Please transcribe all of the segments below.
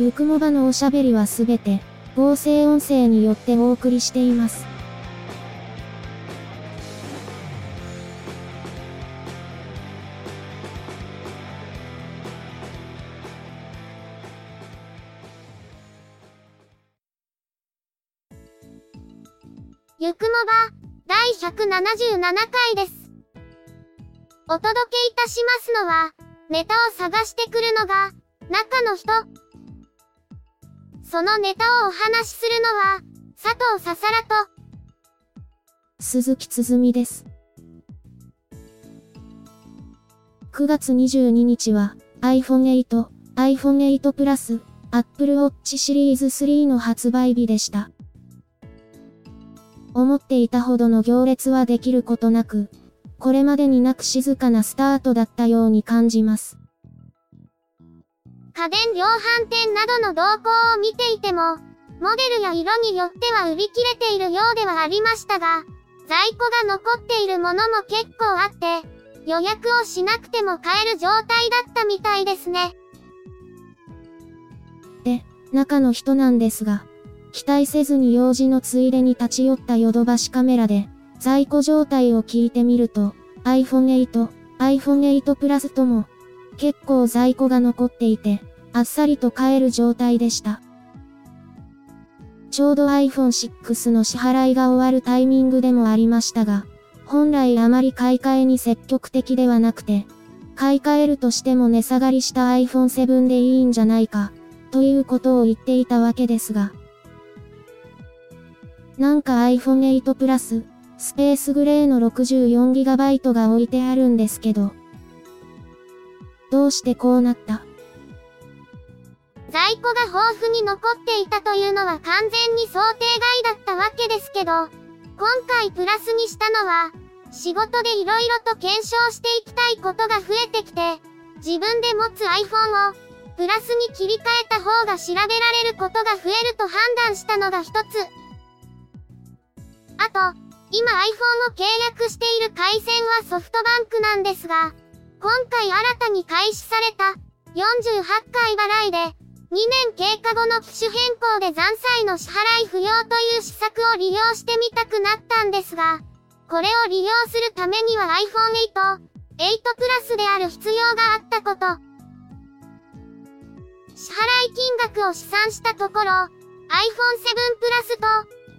ゆくもばのおしゃべりはすべて、合成音声によってお送りしています。ゆくもば、第177回です。お届けいたしますのは、ネタを探してくるのが、中の人。そのネタをお話しするのは、佐藤ささらと、鈴木つづみです。9月22日は iPhone 8、iPhone 8 Plus、Apple Watch シリーズ3の発売日でした。思っていたほどの行列はできることなく、これまでになく静かなスタートだったように感じます。家電量販店などの動向を見ていても、モデルや色によっては売り切れているようではありましたが、在庫が残っているものも結構あって、予約をしなくても買える状態だったみたいですね。で、中の人なんですが、期待せずに用事のついでに立ち寄ったヨドバシカメラで、在庫状態を聞いてみると、iPhone 8、iPhone 8 Plus とも、結構在庫が残っていて、あっさりと買える状態でした。ちょうど iPhone 6の支払いが終わるタイミングでもありましたが、本来あまり買い替えに積極的ではなくて、買い替えるとしても値下がりした iPhone 7でいいんじゃないか、ということを言っていたわけですが、なんか iPhone 8 Plus、スペースグレーの 64GB が置いてあるんですけど。どうしてこうなった？在庫が豊富に残っていたというのは完全に想定外だったわけですけど、今回プラスにしたのは、仕事で色々と検証していきたいことが増えてきて、自分で持つ iPhone を、プラスに切り替えた方が調べられることが増えると判断したのが一つ。あと、今 iPhone を契約している回線はソフトバンクなんですが、今回新たに開始された48回払いで、2年経過後の機種変更で残債の支払い不要という施策を利用してみたくなったんですが、これを利用するためには iPhone 8、8 Plus である必要があったこと。支払い金額を試算したところ、iPhone 7 Plus と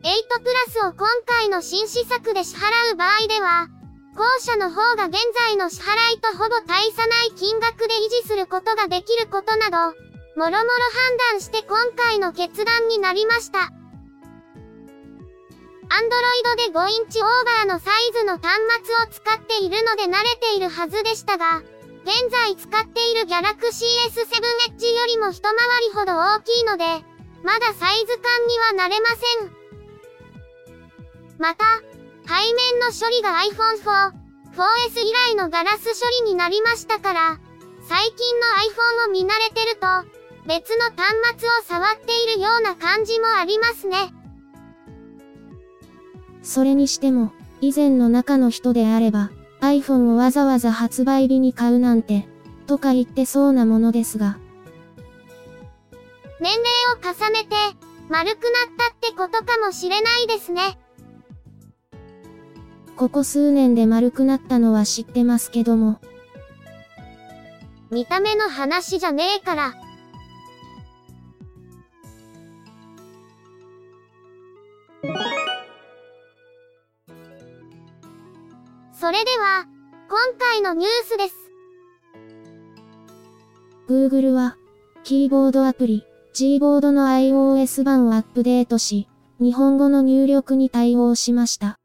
8プラスを今回の新施策で支払う場合では、後者の方が現在の支払いとほぼ大差ない金額で維持することができることなど、もろもろ判断して今回の決断になりました。Android で5インチオーバーのサイズの端末を使っているので慣れているはずでしたが、現在使っている Galaxy S7 Edge よりも一回りほど大きいので、まだサイズ感には慣れません。また、背面の処理が iPhone 4、4S 以来のガラス処理になりましたから、最近の iPhone を見慣れてると、別の端末を触っているような感じもありますね。それにしても、以前の中の人であれば、iPhone をわざわざ発売日に買うなんて、とか言ってそうなものですが。年齢を重ねて、丸くなったってことかもしれないですね。ここ数年で丸くなったのは知ってますけども。見た目の話じゃねえから。それでは、今回のニュースです。Google は、キーボードアプリ、Gboard の iOS 版をアップデートし、日本語の入力に対応しました。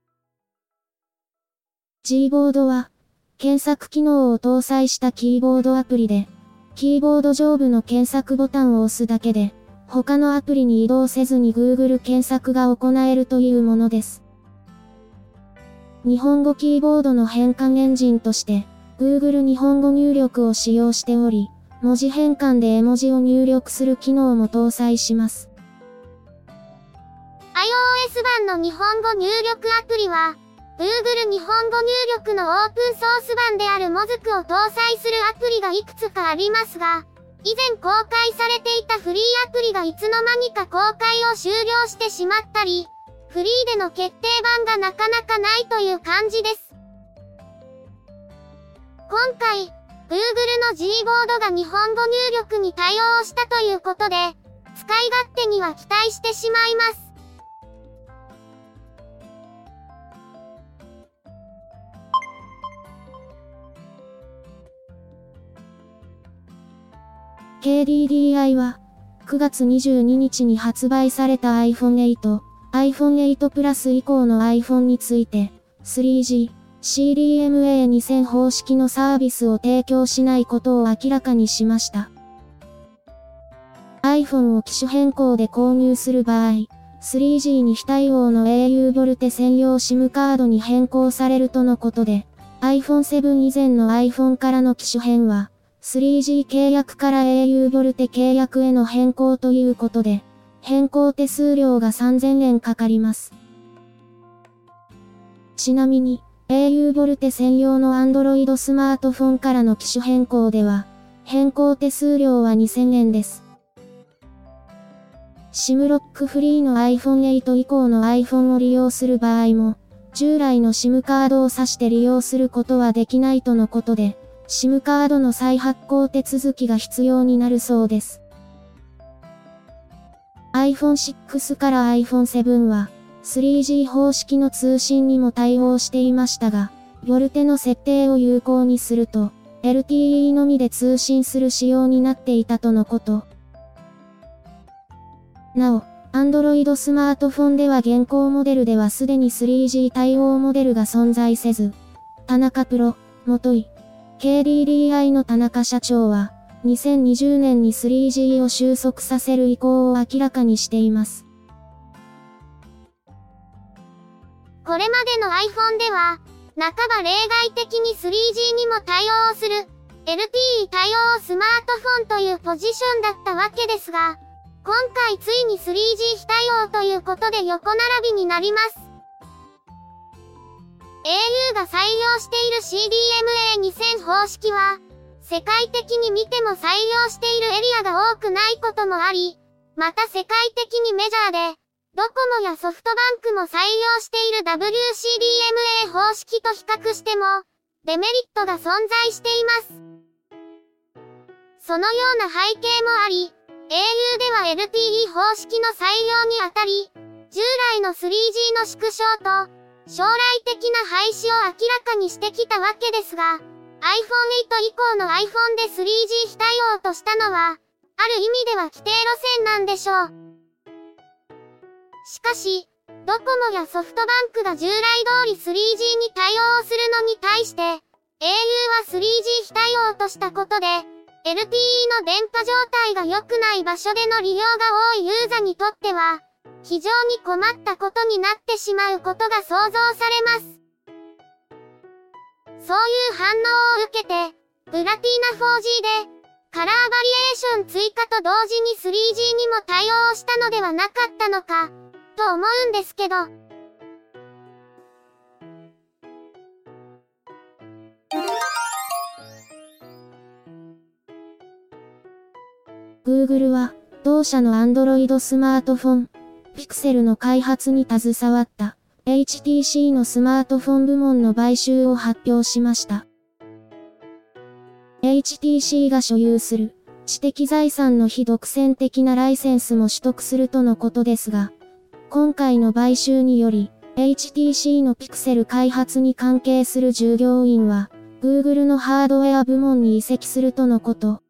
Gboard は、検索機能を搭載したキーボードアプリで、キーボード上部の検索ボタンを押すだけで、他のアプリに移動せずに Google 検索が行えるというものです。日本語キーボードの変換エンジンとして、Google 日本語入力を使用しており、文字変換で絵文字を入力する機能も搭載します。iOS 版の日本語入力アプリは、Google 日本語入力のオープンソース版であるモズクを搭載するアプリがいくつかありますが、以前公開されていたフリーアプリがいつの間にか公開を終了してしまったり、フリーでの決定版がなかなかないという感じです。今回、Google の G ボードが日本語入力に対応したということで、使い勝手には期待してしまいます。KDDI は、9月22日に発売された iPhone 8、iPhone 8 Plus 以降の iPhone について、3G、CDMA2000 方式のサービスを提供しないことを明らかにしました。iPhone を機種変更で購入する場合、3G に非対応の au ボルテ専用 SIM カードに変更されるとのことで、iPhone 7以前の iPhone からの機種変は、3G 契約から au ボルテ契約への変更ということで、変更手数料が3000円かかります。ちなみに、au ボルテ専用の Android スマートフォンからの機種変更では、変更手数料は2000円です。SIM ロックフリーの iPhone 8以降の iPhone を利用する場合も、従来の SIM カードを挿して利用することはできないとのことで、SIM カードの再発行手続きが必要になるそうです。iPhone 6から iPhone 7は 3G 方式の通信にも対応していましたが、ボルテの設定を有効にすると、LTE のみで通信する仕様になっていたとのこと。なお、Android スマートフォンでは現行モデルではすでに 3G 対応モデルが存在せず、田中プロ、元井、KDDI の田中社長は、2020年に 3G を収束させる意向を明らかにしています。これまでの iPhone では、半ば例外的に 3G にも対応する、LTE 対応スマートフォンというポジションだったわけですが、今回ついに 3G 非対応ということで横並びになります。au が採用している CDMA2000 方式は、世界的に見ても採用しているエリアが多くないこともあり、また世界的にメジャーで、ドコモやソフトバンクも採用している WCDMA 方式と比較しても、デメリットが存在しています。そのような背景もあり、au では LTE 方式の採用にあたり、従来の 3G の縮小と、将来的な廃止を明らかにしてきたわけですが、iPhone 8以降の iPhone で 3G 非対応としたのは、ある意味では規定路線なんでしょう。しかし、ドコモやソフトバンクが従来通り 3G に対応するのに対して、au は 3G 非対応としたことで、LTE の電波状態が良くない場所での利用が多いユーザーにとっては、非常に困ったことになってしまうことが想像されます。そういう反応を受けて、プラティーナ 4G で、カラーバリエーション追加と同時に 3G にも対応したのではなかったのか、と思うんですけど。Google は、同社の Android スマートフォン、ピクセルの開発に携わった HTC のスマートフォン部門の買収を発表しました。HTC が所有する知的財産の非独占的なライセンスも取得するとのことですが、今回の買収により、HTC のピクセル開発に関係する従業員は、Google のハードウェア部門に移籍するとのこと。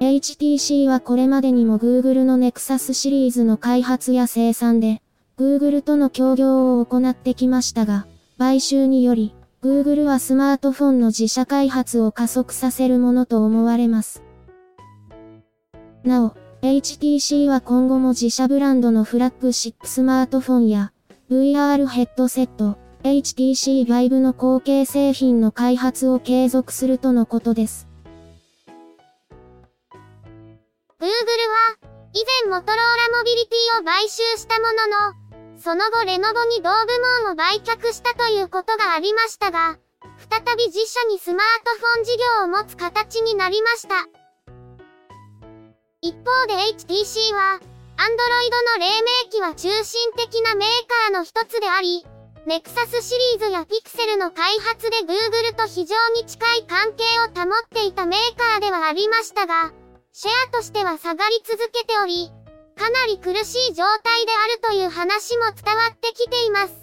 HTC はこれまでにも Google の Nexus シリーズの開発や生産で、Google との協業を行ってきましたが、買収により、Google はスマートフォンの自社開発を加速させるものと思われます。なお、HTC は今後も自社ブランドのフラッグシップスマートフォンや VR ヘッドセット、HTC Vive の後継製品の開発を継続するとのことです。Google は、以前モトローラモビリティを買収したものの、その後レノボに同部門を売却したということがありましたが、再び自社にスマートフォン事業を持つ形になりました。一方で HTC は、Android の黎明期は中心的なメーカーの一つであり、Nexus シリーズや Pixel の開発で Google と非常に近い関係を保っていたメーカーではありましたが、シェアとしては下がり続けており、かなり苦しい状態であるという話も伝わってきています。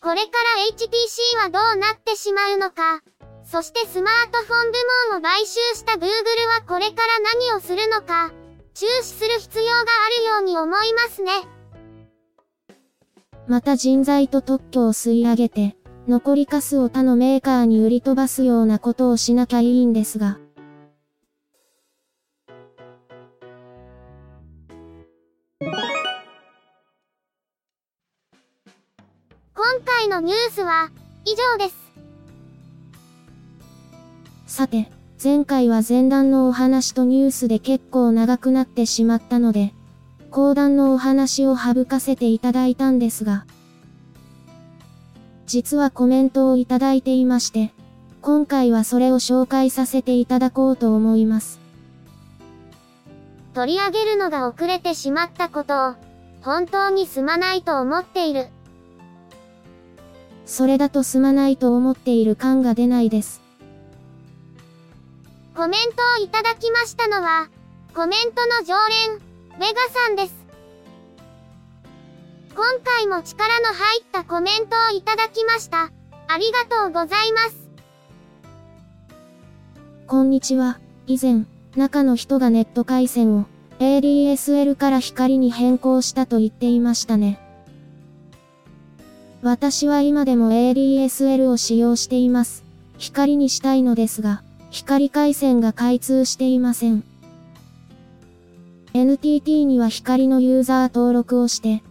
これから HTC はどうなってしまうのか、そしてスマートフォン部門を買収した Google はこれから何をするのか、注視する必要があるように思いますね。また人材と特許を吸い上げて、残りカスを他のメーカーに売り飛ばすようなことをしなきゃいいんですが。今回のニュースは以上です。さて、前回は前段のお話とニュースで結構長くなってしまったので、後段のお話を省かせていただいたんですが、実はコメントをいただいていまして、今回はそれを紹介させていただこうと思います。取り上げるのが遅れてしまったことを、本当にすまないと思っている。それだとすまないと思っている感が出ないです。コメントをいただきましたのは、コメントの常連、ベガさんです。今回も力の入ったコメントをいただきました。ありがとうございます。こんにちは。以前、中の人がネット回線を ADSL から光に変更したと言っていましたね。私は今でも ADSL を使用しています。光にしたいのですが、光回線が開通していません。NTT には光のユーザー登録をして、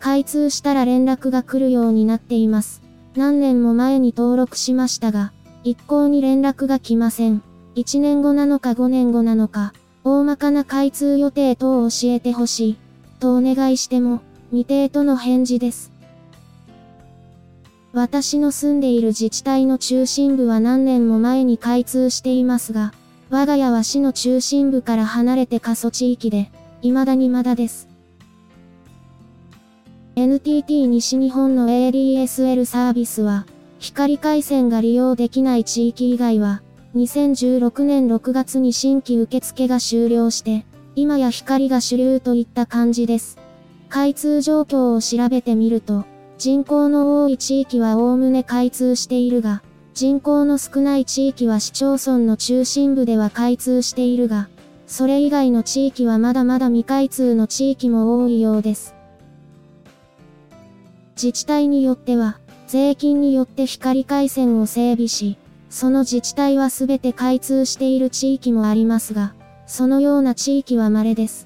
開通したら連絡が来るようになっています。何年も前に登録しましたが、一向に連絡が来ません。1年後なのか5年後なのか、大まかな開通予定等を教えてほしい、とお願いしても、未定との返事です。私の住んでいる自治体の中心部は何年も前に開通していますが、我が家は市の中心部から離れて過疎地域で、未だにまだです。NTT 西日本の ADSL サービスは、光回線が利用できない地域以外は、2016年6月に新規受付が終了して、今や光が主流といった感じです。開通状況を調べてみると、人口の多い地域はおおむね開通しているが、人口の少ない地域は市町村の中心部では開通しているが、それ以外の地域はまだまだ未開通の地域も多いようです。自治体によっては、税金によって光回線を整備し、その自治体はすべて開通している地域もありますが、そのような地域は稀です。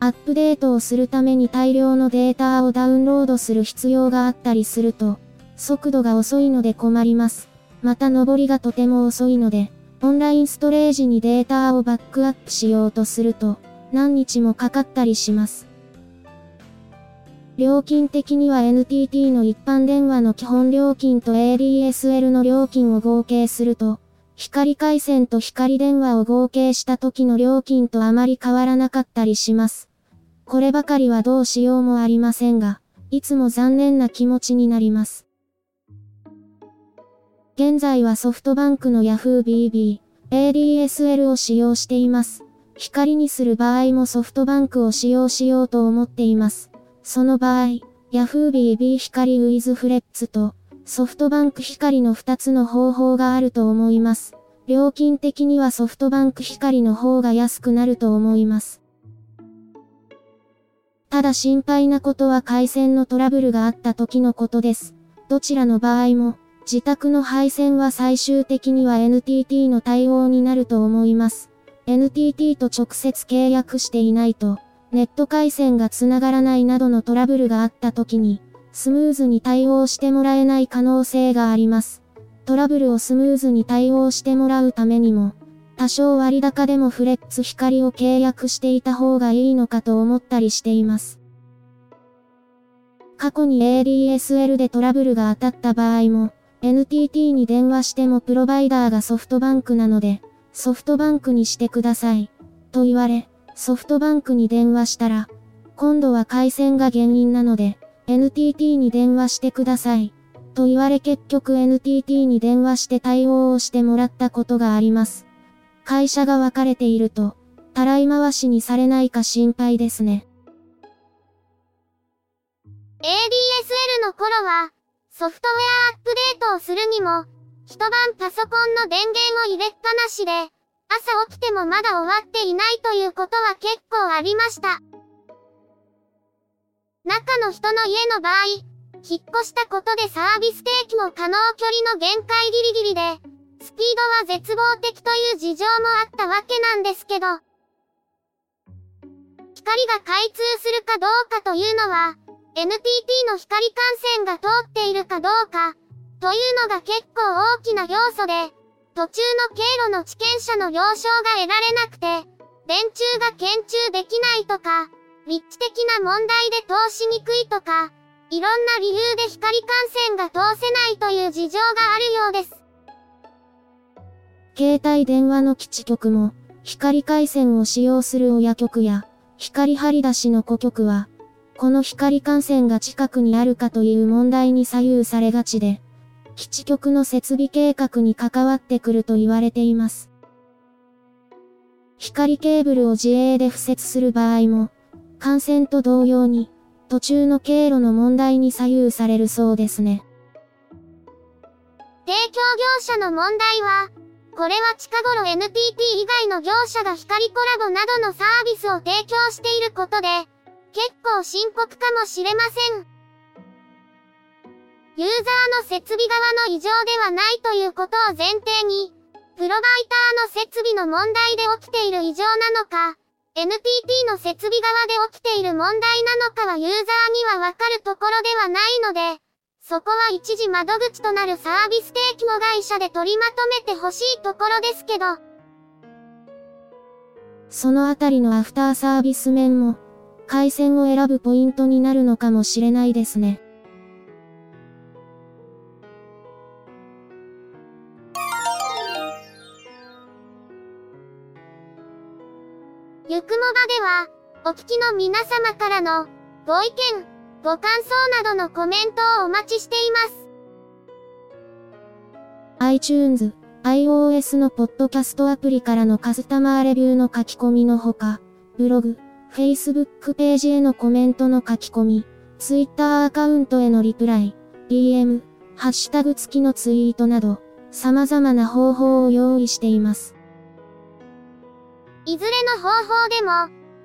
アップデートをするために大量のデータをダウンロードする必要があったりすると、速度が遅いので困ります。また上りがとても遅いので、オンラインストレージにデータをバックアップしようとすると、何日もかかったりします。料金的には NTT の一般電話の基本料金と ADSL の料金を合計すると、光回線と光電話を合計した時の料金とあまり変わらなかったりします。こればかりはどうしようもありませんが、いつも残念な気持ちになります。現在はソフトバンクの Yahoo BB、ADSL を使用しています。光にする場合もソフトバンクを使用しようと思っています。その場合、Yahoo BB 光 with フレッツとソフトバンク光の2つの方法があると思います。料金的にはソフトバンク光の方が安くなると思います。ただ心配なことは回線のトラブルがあった時のことです。どちらの場合も、自宅の配線は最終的には NTT の対応になると思います。NTT と直接契約していないと、ネット回線が繋がらないなどのトラブルがあった時に、スムーズに対応してもらえない可能性があります。トラブルをスムーズに対応してもらうためにも、多少割高でもフレッツ光を契約していた方がいいのかと思ったりしています。過去に ADSL でトラブルが当たった場合も、NTT に電話してもプロバイダーがソフトバンクなので、ソフトバンクにしてください。と言われ、ソフトバンクに電話したら、今度は回線が原因なので、NTT に電話してください。と言われ結局 NTT に電話して対応をしてもらったことがあります。会社が分かれていると、たらい回しにされないか心配ですね。ADSL の頃は、ソフトウェアアップデートをするにも、一晩パソコンの電源を入れっぱなしで、朝起きてもまだ終わっていないということは結構ありました。中の人の家の場合、引っ越したことでサービス提供も可能距離の限界ギリギリで、スピードは絶望的という事情もあったわけなんですけど、光が開通するかどうかというのは、NTT の光管線が通っているかどうか、というのが結構大きな要素で、途中の経路の地権者の了承が得られなくて、電柱が検中できないとか、立地的な問題で通しにくいとか、いろんな理由で光管線が通せないという事情があるようです。携帯電話の基地局も、光回線を使用する親局や、光張り出しの顧局は、この光管線が近くにあるかという問題に左右されがちで、基地局の設備計画に関わってくると言われています。光ケーブルを自営で敷設する場合も、幹線と同様に、途中の経路の問題に左右されるそうですね。提供業者の問題は、これは近頃 NTT 以外の業者が光コラボなどのサービスを提供していることで、結構深刻かもしれません。ユーザーの設備側の異常ではないということを前提に、プロバイターの設備の問題で起きている異常なのか、NTT の設備側で起きている問題なのかはユーザーにはわかるところではないので、そこは一時窓口となるサービス提供会社で取りまとめてほしいところですけど。そのあたりのアフターサービス面も、回線を選ぶポイントになるのかもしれないですね。ゆくもばでは、お聞きの皆様からの、ご意見、ご感想などのコメントをお待ちしています。iTunes、iOS のポッドキャストアプリからのカスタマーレビューの書き込みのほか、ブログ、Facebook ページへのコメントの書き込み、Twitter アカウントへのリプライ、DM、ハッシュタグ付きのツイートなど、様々な方法を用意しています。いずれの方法でも、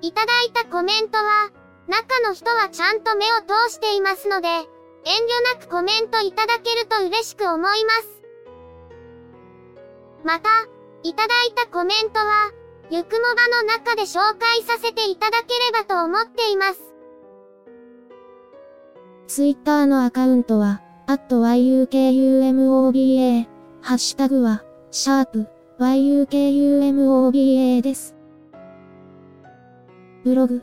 いただいたコメントは、中の人はちゃんと目を通していますので、遠慮なくコメントいただけると嬉しく思います。また、いただいたコメントは、ゆくもばの中で紹介させていただければと思っています。ツイッターのアカウントは、at yukumoba、ハッシュタグは、シャープ yukumoba です。ブログ、